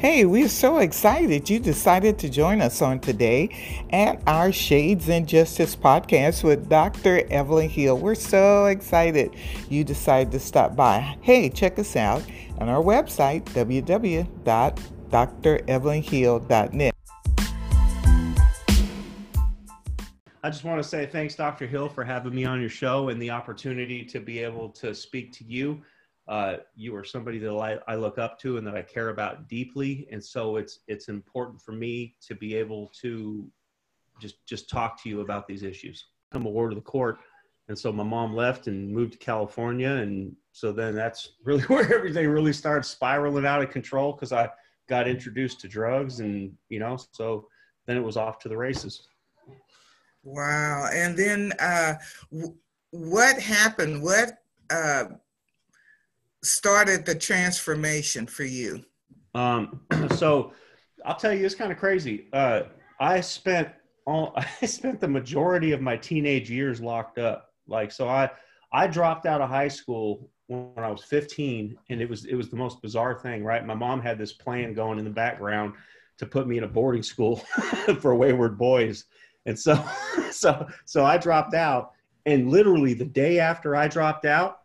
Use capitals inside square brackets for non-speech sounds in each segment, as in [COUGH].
Hey, we're so excited you decided to join us on today at our Shades and Justice podcast with Dr. Evelyn Hill. We're so excited you decided to stop by. Hey, check us out on our website, www.drevelynhill.net. I just want to say thanks, Dr. Hill, for having me on your show and the opportunity to be able to speak to you uh, you are somebody that I, I, look up to and that I care about deeply, and so it's it's important for me to be able to just just talk to you about these issues. I'm a ward of the court, and so my mom left and moved to California, and so then that's [LAUGHS] really where everything really started spiraling out of control because I got introduced to drugs, and you know, so then it was off to the races. Wow! And then uh, w- what happened? What uh, started the transformation for you? Um, [CLEARS THROAT] so I'll tell you, it's kind of crazy. Uh, I spent all, [LAUGHS] I spent the majority of my teenage years locked up. Like, so I, I dropped out of high school when I was 15 and it was, it was the most bizarre thing, right? My mom had this plan going in the background to put me in a boarding school [LAUGHS] for wayward boys. And so, [LAUGHS] so, so I dropped out and literally the day after I dropped out,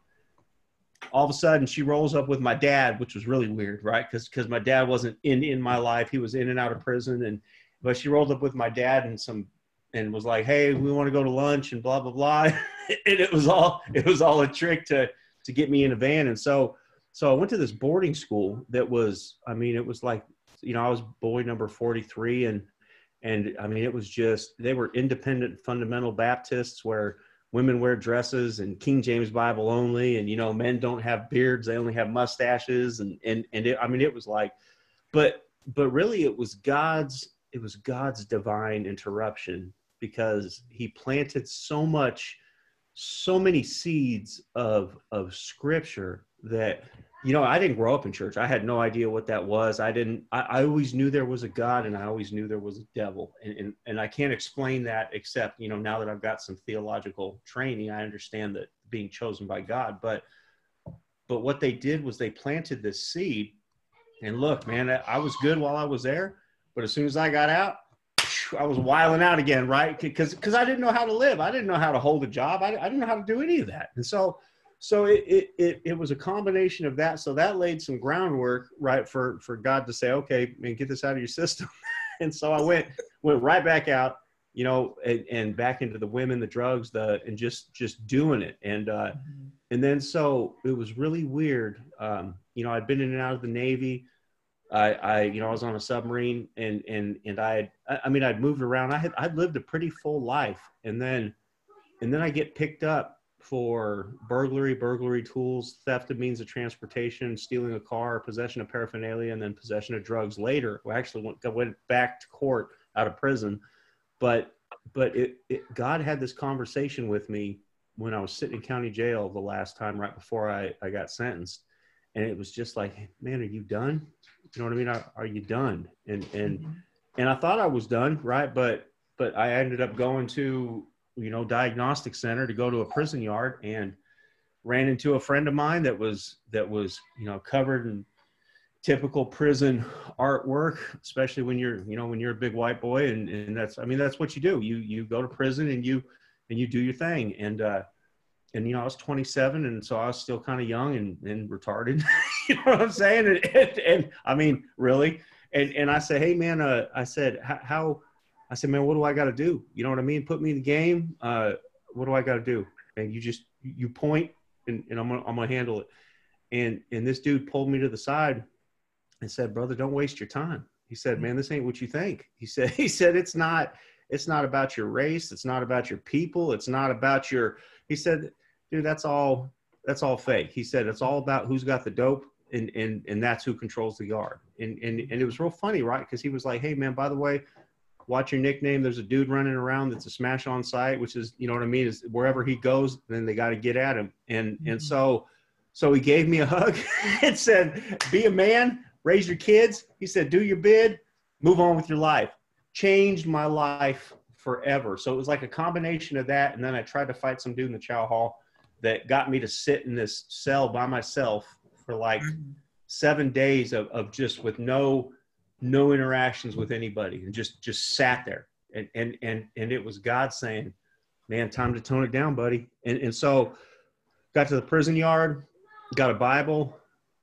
all of a sudden she rolls up with my dad, which was really weird, right? Because because my dad wasn't in in my life; he was in and out of prison, and but she rolled up with my dad and some and was like, "Hey, we want to go to lunch and blah blah blah," [LAUGHS] and it was all it was all a trick to to get me in a van, and so so I went to this boarding school that was, I mean, it was like you know I was boy number forty three, and and I mean it was just they were independent fundamental Baptists where women wear dresses and King James Bible only, and you know, men don't have beards; they only have mustaches, and and and it, I mean, it was like, but but really, it was God's it was God's divine interruption because He planted so much, so many seeds of of Scripture that you know, I didn't grow up in church. I had no idea what that was. I didn't, I, I, always knew there was a God and I always knew there was a devil. And, and, and I can't explain that except, you know, now that I've got some theological training, I understand that being chosen by God. But, but what they did was they planted this seed. And look, man, I was good while I was there. But as soon as I got out, I was wiling out again, right? Because because I didn't know how to live. I didn't know how to hold a job. I, I didn't know how to do any of that. And so, so it, it, it, it, was a combination of that. So that laid some groundwork, right, for, for God to say, okay, man, get this out of your system. [LAUGHS] and so I went, went right back out, you know, and, and, back into the women, the drugs, the, and just, just doing it. And, uh, mm-hmm. and then, so it was really weird. Um, you know, I'd been in and out of the Navy. I, I, you know, I was on a submarine and, and, and I had, I mean, I'd moved around. I had, I'd lived a pretty full life. And then, and then I get picked up for burglary, burglary tools, theft of means of transportation, stealing a car, possession of paraphernalia, and then possession of drugs later. We actually went, went back to court out of prison. But but it, it, God had this conversation with me when I was sitting in county jail the last time right before I, I got sentenced. And it was just like, man, are you done? You know what I mean? Are, are you done? And and mm-hmm. and I thought I was done, right? But but I ended up going to you know diagnostic center to go to a prison yard and ran into a friend of mine that was that was you know covered in typical prison artwork especially when you're you know when you're a big white boy. And, and that's i mean that's what you do. You you go to prison and you and you do your thing. And uh and you know i was 27 and so i was still kind of young and, and retarded [LAUGHS] you know what i'm saying? And, and, and i mean really? And and i said hey man uh i said how I said, man, what do I got to do? You know what I mean? Put me in the game. Uh, what do I got to do? And you just you point, and, and I'm gonna I'm gonna handle it. And and this dude pulled me to the side and said, brother, don't waste your time. He said, man, this ain't what you think. He said [LAUGHS] he said it's not it's not about your race. It's not about your people. It's not about your. He said, dude, that's all that's all fake. He said it's all about who's got the dope and and and that's who controls the yard. And and and it was real funny, right? Because he was like, hey man, by the way, watch your nickname. There's a dude running around that's a smash on sight, which is, you know what I mean? Is wherever he goes, then they got to get at him. And, mm-hmm. and so, so he gave me a hug [LAUGHS] and said, be a man, raise your kids. He said, do your bid, move on with your life. Changed my life forever. So it was like a combination of that. And then I tried to fight some dude in the chow hall that got me to sit in this cell by myself for like mm-hmm. seven days of, of just with no, no interactions with anybody, and just just sat there. And and and and it was God saying, "Man, time to tone it down, buddy." And and so, got to the prison yard, got a Bible,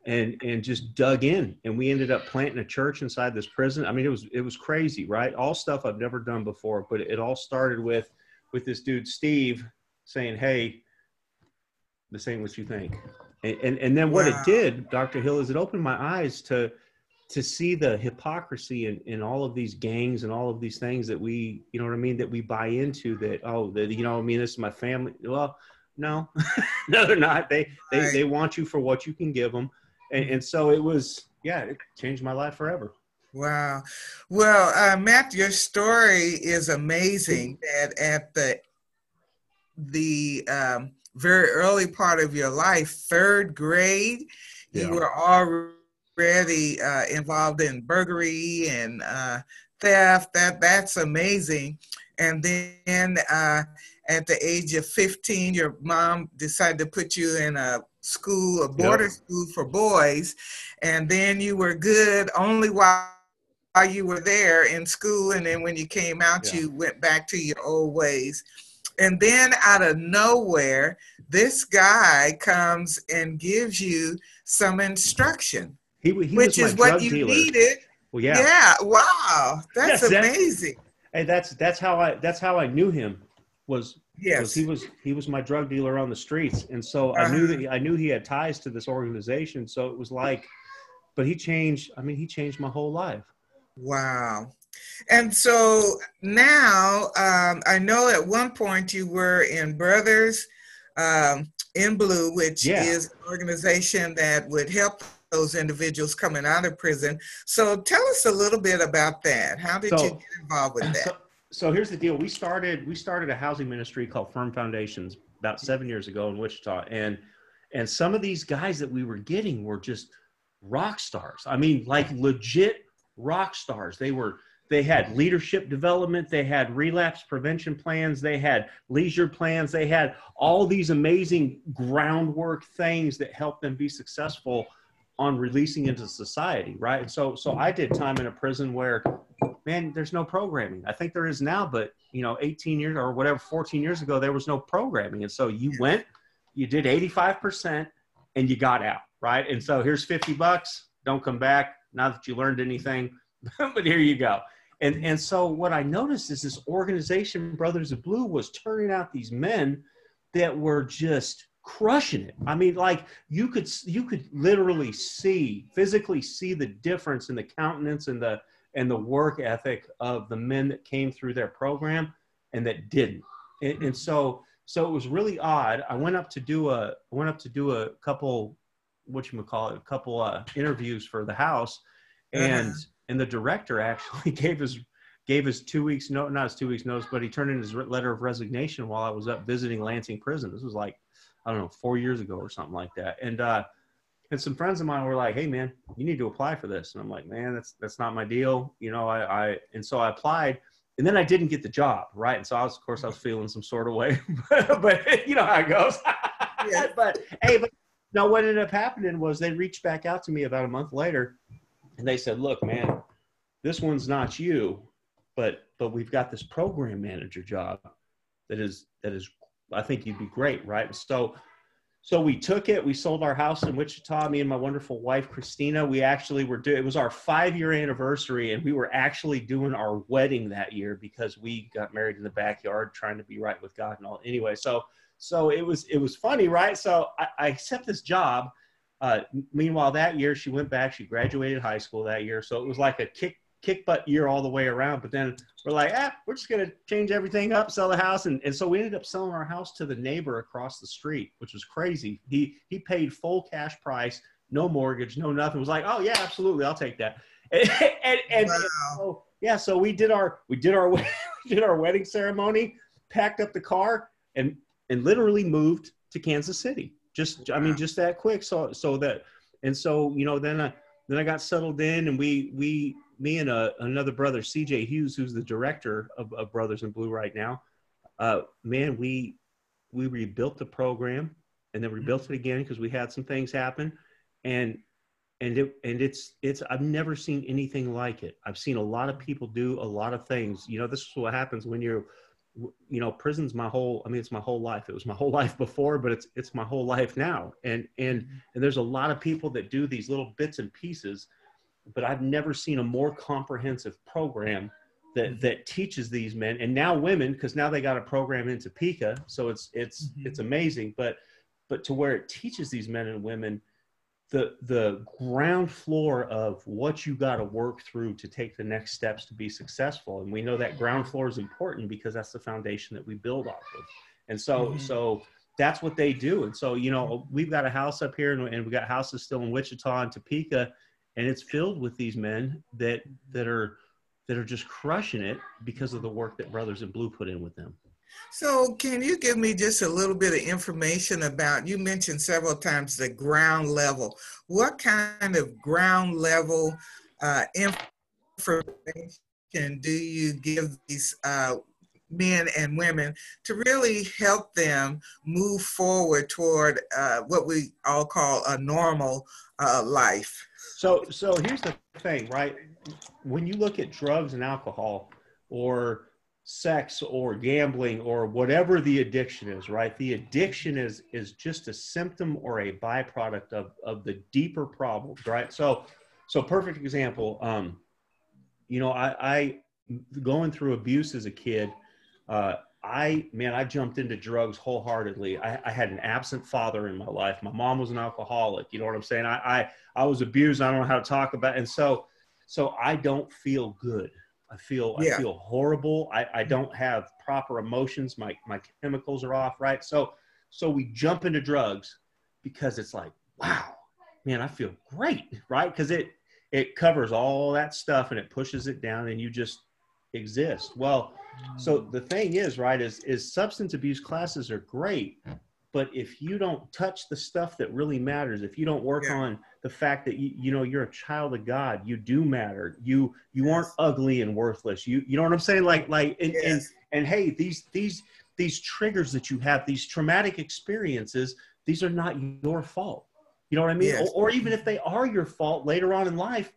and and just dug in and we ended up planting a church inside this prison i mean it was it was crazy right all stuff i've never done before but it all started with with this dude steve saying hey this ain't what you think and and, and then what wow. it did dr hill is it opened my eyes to to see the hypocrisy in, in all of these gangs and all of these things that we you know what i mean that we buy into that oh that you know i mean this is my family. Well no [LAUGHS] no they're not. They they, right. they want you for what you can give them and, and so it was yeah it changed my life forever. Wow. Well uh, matt your story is amazing that at the the um, very early part of your life third grade yeah. you were already uh, involved in burglary and uh, theft that that's amazing and then uh, at the age of 15 your mom decided to put you in a school, a border yep. school for boys, and then you were good only while while you were there in school, and then when you came out, yeah. you went back to your old ways. And then out of nowhere, this guy comes and gives you some instruction, he, he which is what you dealer. needed. Well, yeah, yeah, wow, that's yes, amazing. and that's that's how I that's how I knew him was Yes, he was he was my drug dealer on the streets, and so uh-huh. I knew that he, I knew he had ties to this organization. So it was like, but he changed. I mean, he changed my whole life. Wow. And so now um, I know at one point you were in Brothers um, in Blue, which yeah. is an organization that would help those individuals coming out of prison. So tell us a little bit about that. How did so, you get involved with that? So, so here's the deal. We started we started a housing ministry called Firm Foundations about seven years ago in Wichita, and and some of these guys that we were getting were just rock stars. I mean, like legit rock stars. They were they had leadership development, they had relapse prevention plans, they had leisure plans, they had all these amazing groundwork things that helped them be successful on releasing into society, right? So so mm-hmm. I did time in a prison where man, there's no programming. I think there is now, but you know, 18 years or whatever, 14 years ago, there was no programming. And so you went, you did 85% and you got out, right? And so here's 50 bucks. Don't come back. Not that you learned anything, [LAUGHS] but here you go. And, and so what I noticed is this organization, Brothers of Blue, was turning out these men that were just crushing it. I mean, like you could you could literally see, physically see the difference in the countenance and the and the work ethic of the men that came through their program and that didn't. And, and so, so it was really odd. I went up to do a, I went up to do a couple, what you would call it, a couple uh, interviews for the house, and uh-huh. and the director actually [LAUGHS] gave his gave his two weeks no not his two weeks notice, but he turned in his letter of resignation while I was up visiting Lansing prison. This was like I don't know four years ago or something like that, and uh, and some friends of mine were like, "Hey, man, you need to apply for this." And I'm like, "Man, that's that's not my deal." You know, I, I and so I applied, and then I didn't get the job, right? And so I was, of course, I was feeling some sort of way, [LAUGHS] but, you know how it goes. yeah. [LAUGHS] But hey, but now what ended up happening was they reached back out to me about a month later, and they said, "Look, man, this one's not you, but but we've got this program manager job that is that is I think you'd be great, right?" so so we took it. We sold our house in Wichita. Me and my wonderful wife Christina. We actually were doing. It was our five year anniversary, and we were actually doing our wedding that year because we got married in the backyard, trying to be right with God and all. Anyway, so so it was it was funny, right? So I, I accept this job. Uh, meanwhile, that year she went back. She graduated high school that year, so it was like a kick kick butt year all the way around. But then we're like, ah, we're just gonna change everything up, sell the house, and, and so we ended up selling our house to the neighbor across the street, which was crazy. He he paid full cash price, no mortgage, no nothing. It was like, oh yeah, absolutely, I'll take that. [LAUGHS] And, and, and, wow. so, yeah, so we did our we did our [LAUGHS] we did our wedding ceremony, packed up the car, and and literally moved to Kansas City. Just I mean, just that quick. So so that and so you know then I then I got settled in, and we we me and a, uh, another brother, CJ Hughes, who's the director of, of Brothers in Blue right now, uh, man, we we rebuilt the program and then rebuilt it again because we had some things happen, and and it and it's it's I've never seen anything like it. I've seen a lot of people do a lot of things. You know, this is what happens when you're you know prison's my whole i mean it's my whole life it was my whole [LAUGHS] life before but it's it's my whole life now and and mm-hmm. and there's a lot of people that do these little bits and pieces but i've never seen a more comprehensive program that mm-hmm. that teaches these men and now women because now they got a program in Topeka so it's it's mm-hmm. it's amazing but but to where it teaches these men and women the the ground floor of what you got to work through to take the next steps to be successful and we know that ground floor is important because that's the foundation that we build off of and so mm-hmm. so that's what they do and so you know we've got a house up here and, and we got houses still in wichita and topeka and it's filled with these men that that are that are just crushing it because of the work that brothers in blue put in with them so, can you give me just a little bit of information about? You mentioned several times the ground level. What kind of ground level uh, information do you give these uh, men and women to really help them move forward toward uh, what we all call a normal uh, life? So, so here's the thing, right? When you look at drugs and alcohol, or sex or gambling or whatever the addiction is right the addiction is is just a symptom or a byproduct of of the deeper problem right so so perfect example um you know i i going through abuse as a kid uh I man, I jumped into drugs wholeheartedly. I, I, had an absent father in my life. My mom was an alcoholic. You know what I'm saying? I, I I was abused. I don't know how to talk about, it. and so so I don't feel good. I feel yeah. I feel horrible. I, I don't have proper emotions. My my chemicals are off, right? So so we jump into drugs because it's like, wow, man, I feel great, right? Because it it covers all that stuff and it pushes it down and you just exist. Well, so mm. the thing is, right, is is substance abuse classes are great, but if you don't touch the stuff that really matters if you don't work yeah. on the fact that you, you know you're a child of god you do matter you you yes. aren't ugly and worthless you you know what i'm saying like like and, yes. and and hey these these these triggers that you have these traumatic experiences these are not your fault you know what i mean yes. or, or even if they are your fault later on in life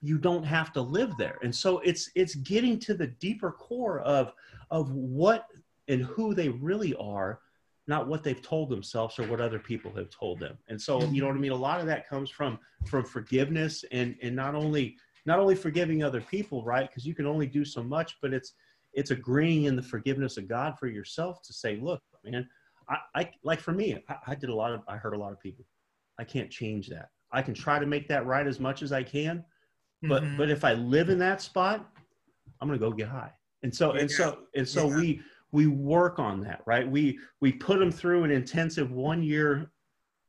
you don't have to live there and so it's it's getting to the deeper core of of what and who they really are not what they've told themselves or what other people have told them. And so, you know what I mean? A lot of that comes from from forgiveness and and not only not only forgiving other people, right? Because you can only do so much, but it's it's agreeing in the forgiveness of God for yourself to say, look, man, I, I like for me, I, I did a lot of I hurt a lot of people. I can't change that. I can try to make that right as much as I can, but mm-hmm. but if I live in that spot, I'm gonna go get high. And so yeah. and so and so yeah. we we work on that right we we put them through an intensive one year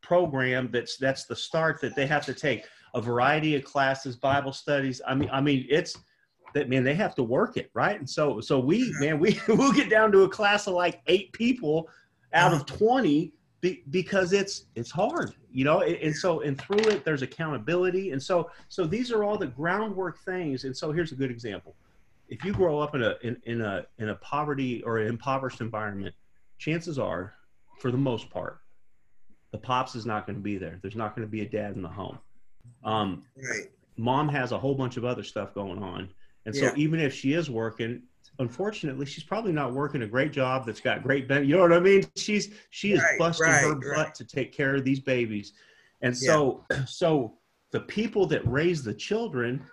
program that's that's the start that they have to take a variety of classes bible studies i mean i mean it's that man they have to work it right and so so we man we [LAUGHS] we'll get down to a class of like eight people out of 20 be, because it's it's hard you know and so and through it there's accountability and so so these are all the groundwork things and so here's a good example if you grow up in a in, in a in a poverty or an impoverished environment, chances are, for the most part, the pops is not going to be there. There's not going to be a dad in the home. Um, right. Mom has a whole bunch of other stuff going on, and so yeah. even if she is working, unfortunately, she's probably not working a great job that's got great benefits. You know what I mean? She's she is right, busting right, her butt to take care of these babies, and so yeah. [CLEARS THROAT] so the people that raise the children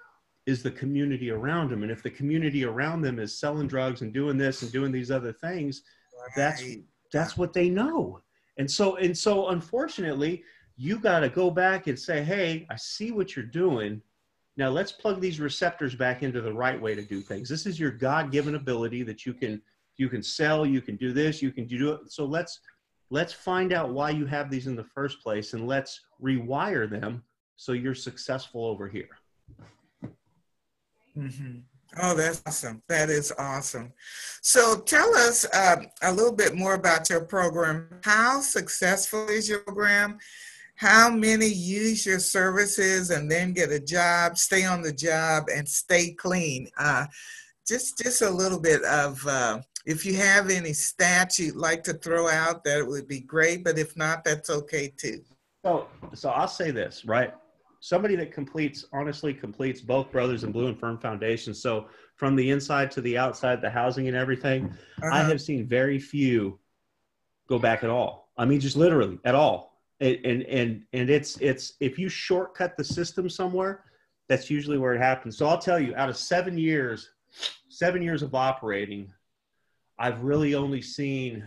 is the community around them. And if the community around them is selling drugs and doing this and doing these other things, right. that's that's what they know. And so and so unfortunately, you got to go back and say, "Hey, I see what you're doing. Now let's plug these receptors back into the right way to do things. This is your God-given ability that you can you can sell, you can do this, you can do it. So let's let's find out why you have these in the first place and let's rewire them so you're successful over here." Mm-hmm. Oh, that's awesome. That is awesome. So tell us uh, a little bit more about your program. How successful is your program? How many use your services and then get a job, stay on the job, and stay clean? Uh, just, just a little bit of, uh, if you have any stats you'd like to throw out, that it would be great. But if not, that's okay too. So, so I'll say this, right? somebody that completes honestly completes both brothers in blue and firm foundation so from the inside to the outside the housing and everything uh-huh. i have seen very few go back at all i mean just literally at all and and and, and it's it's if you shortcut the system somewhere that's usually where it happens so i'll tell you out of seven years seven years of operating i've really only seen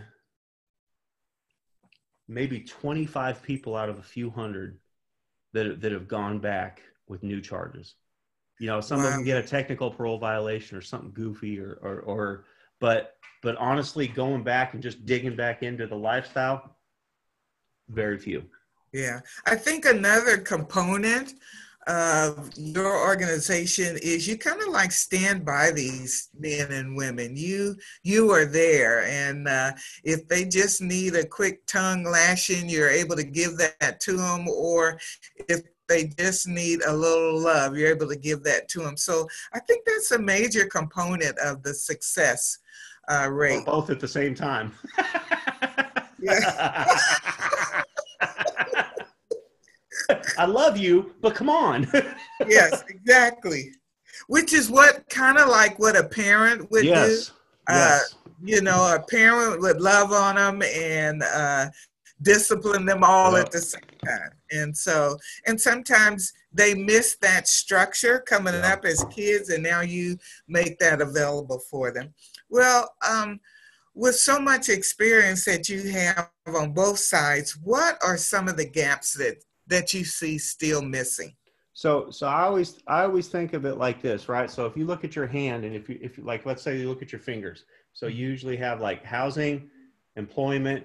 maybe 25 people out of a few hundred that, that have gone back with new charges. You know, some wow. of them get a technical parole violation or something goofy or, or, or, but, but honestly, going back and just digging back into the lifestyle, very few. Yeah. I think another component of your organization is you kind of like stand by these men and women. You you are there and uh, if they just need a quick tongue lashing you're able to give that to them or if they just need a little love you're able to give that to them so i think that's a major component of the success uh, rate. Both at the same time. Yeah [LAUGHS] I love you, but come on. [LAUGHS] yes, exactly. Which is what kind of like what a parent would yes. do. Uh, yes. You know, a parent would love on them and uh, discipline them all yep. at the same time. And so, and sometimes they miss that structure coming yep. up as kids, and now you make that available for them. Well, um, with so much experience that you have on both sides, what are some of the gaps that that you see still missing? So, so I always, I always think of it like this, right? So if you look at your hand and if you, if you, like, let's say you look at your fingers. So you usually have like housing, employment,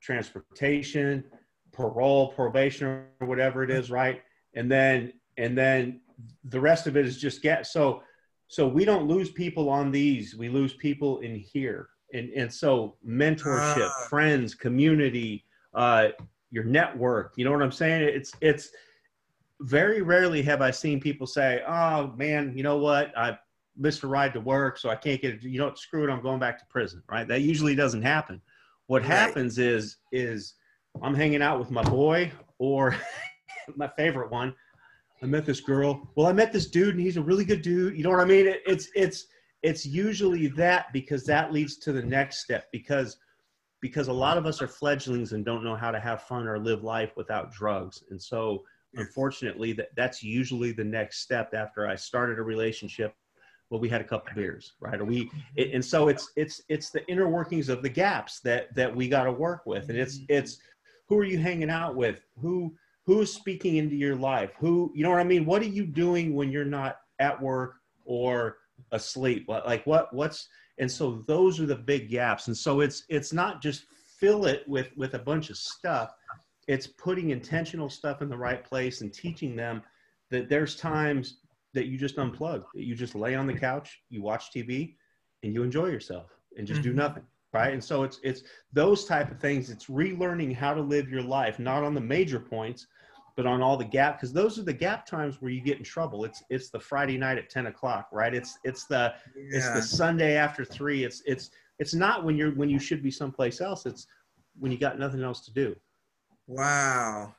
transportation, parole, probation, or whatever it is, right? And then, and then the rest of it is just get, so, so we don't lose people on these. We lose people in here. And, and so mentorship, uh. friends, community, uh, your network. You know what I'm saying? It's it's very rarely have I seen people say, "Oh man, you know what? I missed a ride to work, so I can't get it. You know, screw it. I'm going back to prison." Right? That usually doesn't happen. What right. happens is is I'm hanging out with my boy or [LAUGHS] my favorite one. I met this girl. Well, I met this dude, and he's a really good dude. You know what I mean? It, it's it's it's usually that because that leads to the next step because because a lot of us are fledglings and don't know how to have fun or live life without drugs. And so, unfortunately, that, that's usually the next step after I started a relationship. Well, we had a couple beers, right? Or we, mm-hmm. it, and so it's it's it's the inner workings of the gaps that that we got to work with, and it's mm-hmm. it's who are you hanging out with? Who who's speaking into your life? Who you know what I mean? What are you doing when you're not at work or asleep? Like what what's and so those are the big gaps. And so it's it's not just fill it with with a bunch of stuff. It's putting intentional stuff in the right place and teaching them that there's times that you just unplug that you just lay on the couch you watch tv and you enjoy yourself and just mm-hmm. do nothing right? And so it's it's those type of things. It's relearning how to live your life not on the major points but on all the gap because those are the gap times where you get in trouble. It's it's the friday night at 10 o'clock right? It's it's the yeah. it's the sunday after three. It's it's it's not when you're when you should be someplace else. It's when you got nothing else to do. Wow.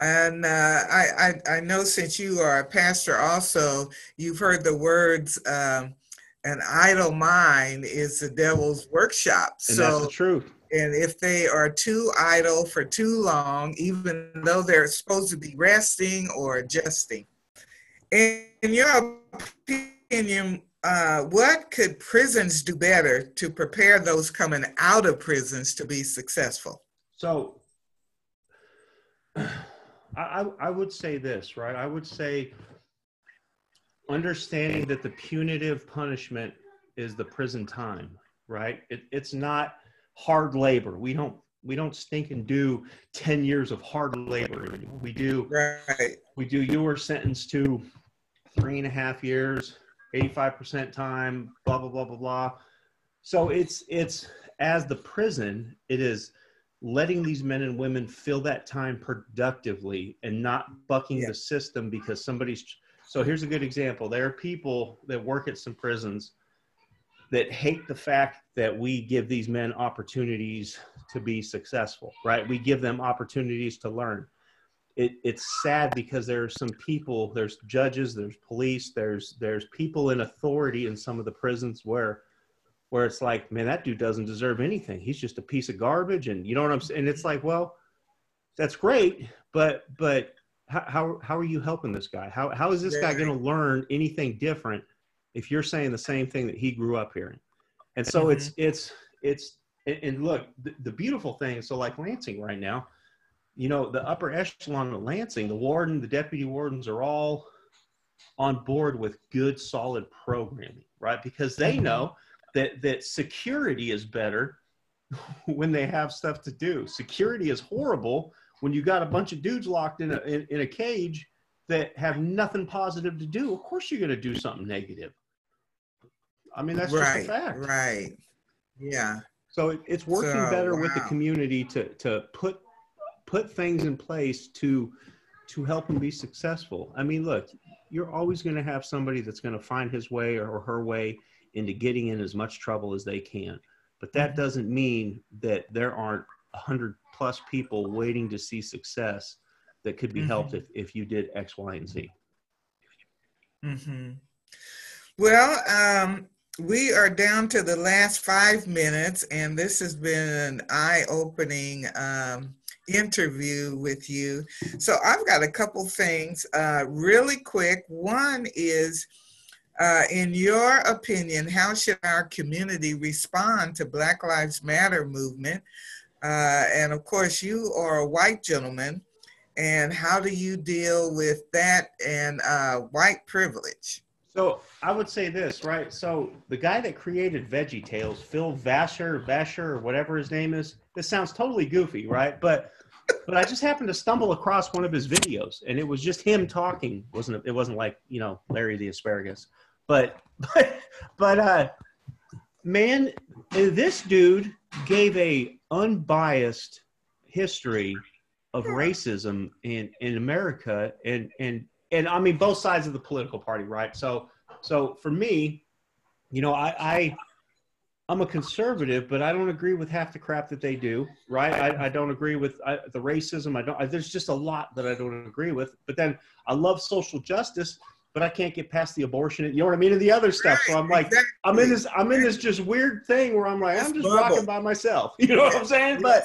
And uh, I, I, I know since you are a pastor also. You've heard the words um, an idle mind is the devil's workshop. And so that's the truth and if they are too idle for too long, even though they're supposed to be resting or adjusting. In your opinion, uh, what could prisons do better to prepare those coming out of prisons to be successful? So, [SIGHS] I, I would say this, right? I would say understanding that the punitive punishment is the prison time, right? It, it's not hard labor. We don't we don't stink and do 10 years of hard labor. We do right. we do you were sentenced to three and a half years, 85% time, blah blah blah blah blah. So it's it's as the prison, it is letting these men and women fill that time productively and not bucking yeah. the system because somebody's so here's a good example. There are people that work at some prisons that hate the fact that we give these men opportunities to be successful, right? We give them opportunities to learn. it, it's sad because there are some people there's judges there's police there's there's people in authority in some of the prisons where where it's like man that dude doesn't deserve anything he's just a piece of garbage and you know what i'm saying and it's like well that's great but but how how, how are you helping this guy how, how is this guy going to learn anything different if you're saying the same thing that he grew up hearing and so mm-hmm. it's it's it's and, look the, the beautiful thing so like lansing right now you know, the upper echelon of Lansing, the warden, the deputy wardens are all on board with good, solid programming, right? Because they mm-hmm. know that that security is better [LAUGHS] when they have stuff to do. Security is horrible when you got a bunch of dudes locked in a in, in a cage that have nothing positive to do. Of course, you're going to do something negative. I mean, that's right, just a fact. Right. Yeah. So it, it's working so, better wow. with the community to to put put things in place to to help them be successful. I mean, look, you're always going to have somebody that's going to find his way or her way into getting in as much trouble as they can. But that mm-hmm. doesn't mean that there aren't a hundred plus people waiting to see success that could be mm-hmm. helped if, if you did X, Y, and Z. Mm-hmm. Well, um, we are down to the last five minutes, and this has been an eye opening um, interview with you. So I've got a couple things uh, really quick. One is, uh, in your opinion, how should our community respond to Black Lives Matter movement? Uh, and of course, you are a white gentleman, and how do you deal with that and uh, white privilege? So I would say this, right? So the guy that created Veggie Tales, Phil Vasher, Vasher, or whatever his name is, this sounds totally goofy, right? But but I just happened to stumble across one of his videos, and it was just him talking. wasn't It wasn't like you know Larry the asparagus, but [LAUGHS] but but uh, man, this dude gave a unbiased history of racism in in America, and and and I mean both sides of the political party, right? So so for me, you know, I, I I'm a conservative, but I don't agree with half the crap that they do. Right? I, I don't agree with I, the racism. I don't. I, there's just a lot that I don't agree with. But then I love social justice, but I can't get past the abortion. You know what I mean? And the other stuff. So I'm like, exactly. I'm in this. I'm in this just weird thing where I'm like, I'm just rocking by myself. [LAUGHS] You know what I'm saying? But,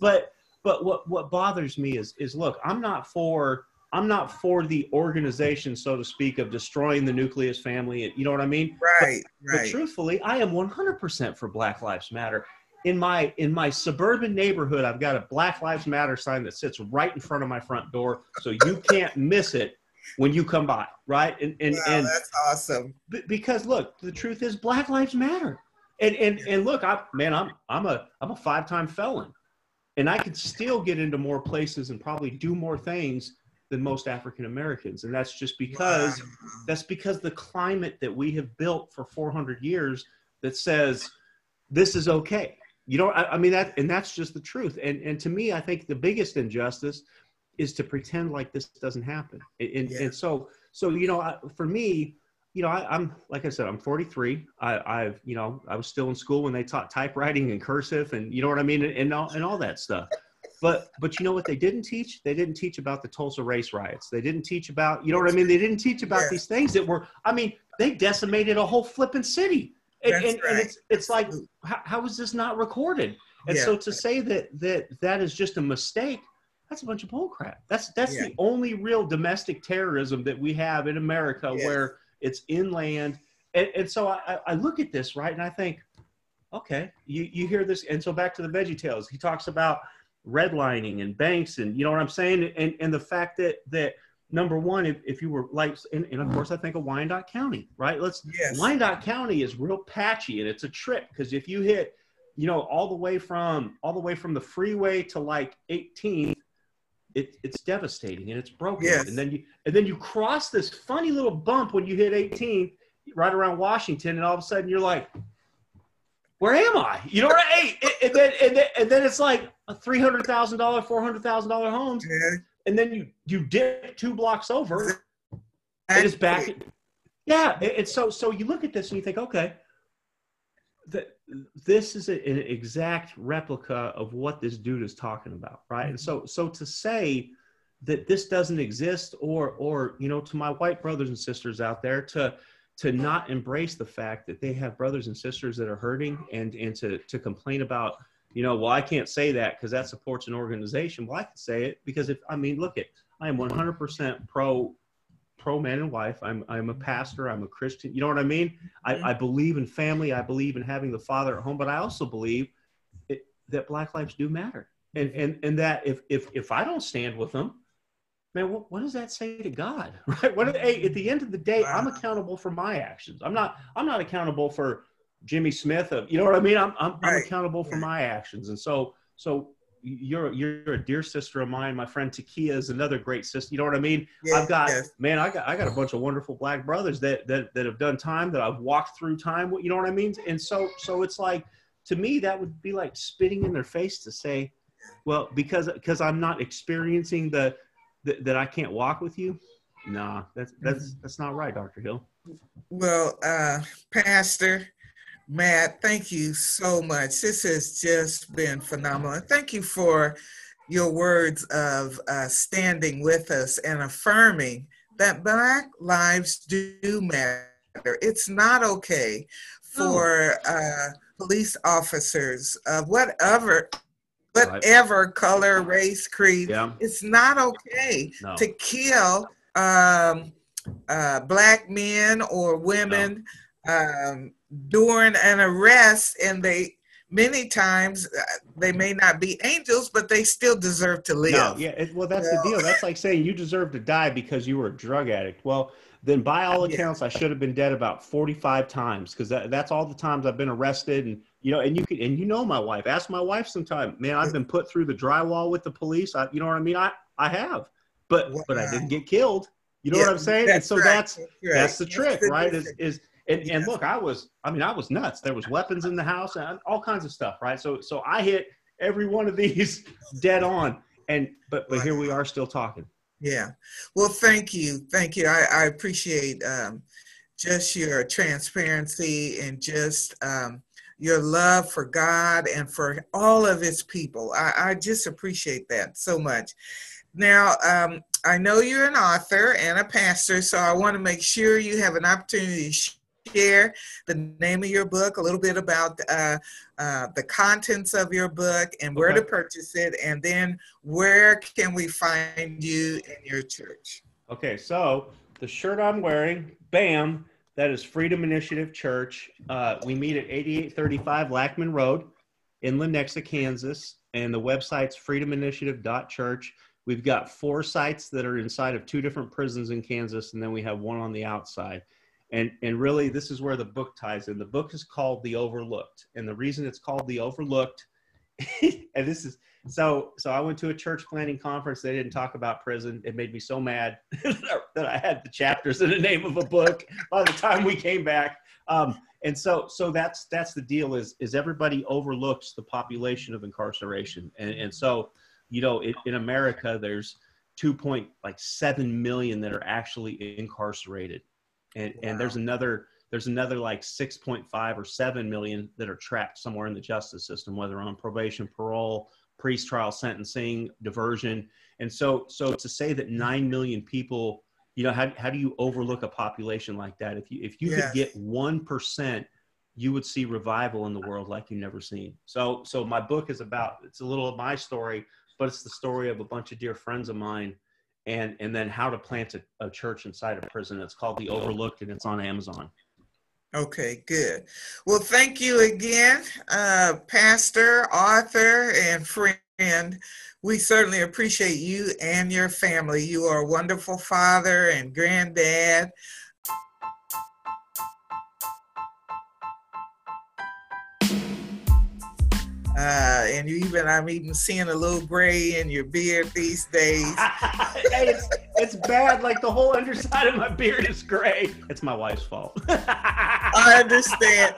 but, but what what bothers me is is look, I'm not for I'm not for the organization, so to speak, of destroying the nucleus family. You know what I mean? Right. But, right. but truthfully, I am 100% for Black Lives Matter. In my in my suburban neighborhood, I've got a Black Lives Matter sign that sits right in front of my front door, so you can't miss it when you come by. Right? And and, wow, and that's awesome. B- because look, the truth is, Black Lives Matter. And and and look, I man, I'm I'm a I'm a five time felon, and I could still get into more places and probably do more things than most African Americans. And that's just because wow. that's because the climate that we have built for 400 years that says this is okay. You know, I, I, mean that, and that's just the truth. And and to me, I think the biggest injustice is to pretend like this doesn't happen. And, yeah. and so so you know, I, for me, you know, I, am like I said, I'm 43. I, have you know, I was still in school when they taught typewriting and cursive, and you know what I mean, and, and all and all that stuff but but you know what they didn't teach? They didn't teach about the Tulsa race riots. They didn't teach about you know what I mean. They didn't teach about yeah. these things that were. I mean, they decimated a whole flipping city, and, and, right. and, it's it's like how, how is this not recorded? And yeah. so to say that that that is just a mistake, that's a bunch of bullcrap. That's that's yeah. the only real domestic terrorism that we have in America where it's inland. And, and so I, I look at this right, and I think, okay, you you hear this, and so back to the Veggie Tales. He talks about redlining and banks and you know what I'm saying? And and the fact that that number one, if, if you were like and, and of course I think of Wyandotte County, right? Let's yes. Wyandotte County is real patchy and it's a trip because if you hit, you know, all the way from all the way from the freeway to like 18th, it, it's devastating and it's broken. Yes. And then you and then you cross this funny little bump when you hit 18th right around Washington, and all of a sudden you're like, where am I? You know, right? and then and then, and then it's like a three hundred thousand dollar, four hundred thousand dollar homes, yeah. and then you you dip two blocks over, and it's back. Yeah, it's so so you look at this and you think, okay, that this is a, an exact replica of what this dude is talking about, right? And so mm-hmm. so to say that this doesn't exist or or you know to my white brothers and sisters out there to to not embrace the fact that they have brothers and sisters that are hurting and and to to complain about you know well i can't say that because that supports an organization. Well i can say it because if i mean look at i am 100% pro pro man and wife. I'm i'm a pastor. I'm a christian. You know what i mean? I, mm-hmm. I believe in family. I believe in having the father at home but i also believe it, that black lives do matter. And and and that if if if i don't stand with them man, what, what does that say to God? [LAUGHS] Right? What hey, at the end of the day, I'm accountable for my actions. I'm not I'm not accountable for Jimmy Smith. Of, you know what I mean? I'm I'm. I'm accountable for my actions. And so so you're you're a dear sister of mine. My friend Takia is another great sister. You know what I mean? Yes, I've got yes. man, I got I got a bunch of wonderful black brothers that that that have done time that I've walked through time. You know what I mean? And so so it's like to me that would be like spitting in their face to say, well, because because I'm not experiencing the th- that I can't walk with you? Nah, that's that's that's not right, Dr. Hill. Well, uh, Pastor Matt, thank you so much. This has just been phenomenal. thank you for your words of uh, standing with us and affirming that Black lives do matter. It's not okay for uh, police officers of whatever whatever color, race, creed. Yeah. It's not okay no. to kill um, uh, black men or women no. um, during an arrest, and they many times uh, they may not be angels, but they still deserve to live. No, yeah, it, well, that's so. the deal. That's like saying you deserve to die because you were a drug addict. Well, then by all accounts. I should have been dead about 45 times because that, that's all the times I've been arrested. And, you know, and you can, and you know, my wife, ask my wife sometime, man, I've been put through the drywall with the police. I, you know what I mean? I, I have, but, wow. but I didn't get killed. You know yeah, what I'm saying? And so right. that's, that's, right. that's the trick, that's right? Is, is, and, yes. and look, I was, I mean, I was nuts. There was weapons in the house and all kinds of stuff, right? So, so I hit every one of these [LAUGHS] dead on. And, but, but here we are still talking. Yeah. Well, thank you. Thank you. I, I appreciate um, just your transparency and just um, your love for God and for all of his people. I, I just appreciate that so much. Now, um, I know you're an author and a pastor, so I want to make sure you have an opportunity to share the name of your book, a little bit about uh, uh, the contents of your book, and where okay. to purchase it, and then where can we find you in your church? Okay, so the shirt I'm wearing, bam, that is Freedom Initiative Church. Uh, we meet at 8835 Lackman Road in Lenexa, Kansas, and the website's freedominitiative.church. We've got four sites that are inside of two different prisons in Kansas, and then we have one on the outside and and really this is where the book ties in. The book is called the overlooked. And the reason it's called the overlooked [LAUGHS] and this is so so i went to a church planning conference. They didn't talk about prison. It made me so mad [LAUGHS] that i had the chapters in the name of a book by the time we came back. Um, and so so that's that's the deal is is everybody overlooks the population of incarceration. And and so you know it, in america there's 2.7 like 7 million that are actually incarcerated and wow. and there's another there's another like 6.5 or 7 million that are trapped somewhere in the justice system whether on probation parole pre-trial sentencing diversion and so so to say that 9 million people you know how, how do you overlook a population like that if you if you yes. could get 1% you would see revival in the world like you've never seen so so my book is about it's a little of my story but it's the story of a bunch of dear friends of mine and and then how to plant a, a church inside a prison. It's called The Overlooked, and it's on Amazon. Okay, good. Well, thank you again, uh, Pastor, author, and friend. We certainly appreciate you and your family. You are a wonderful father and granddad. Uh, and you even I'm even seeing a little gray in your beard these days. [LAUGHS] hey, it's, it's bad. Like the whole underside of my beard is gray. It's my wife's fault. [LAUGHS] I understand.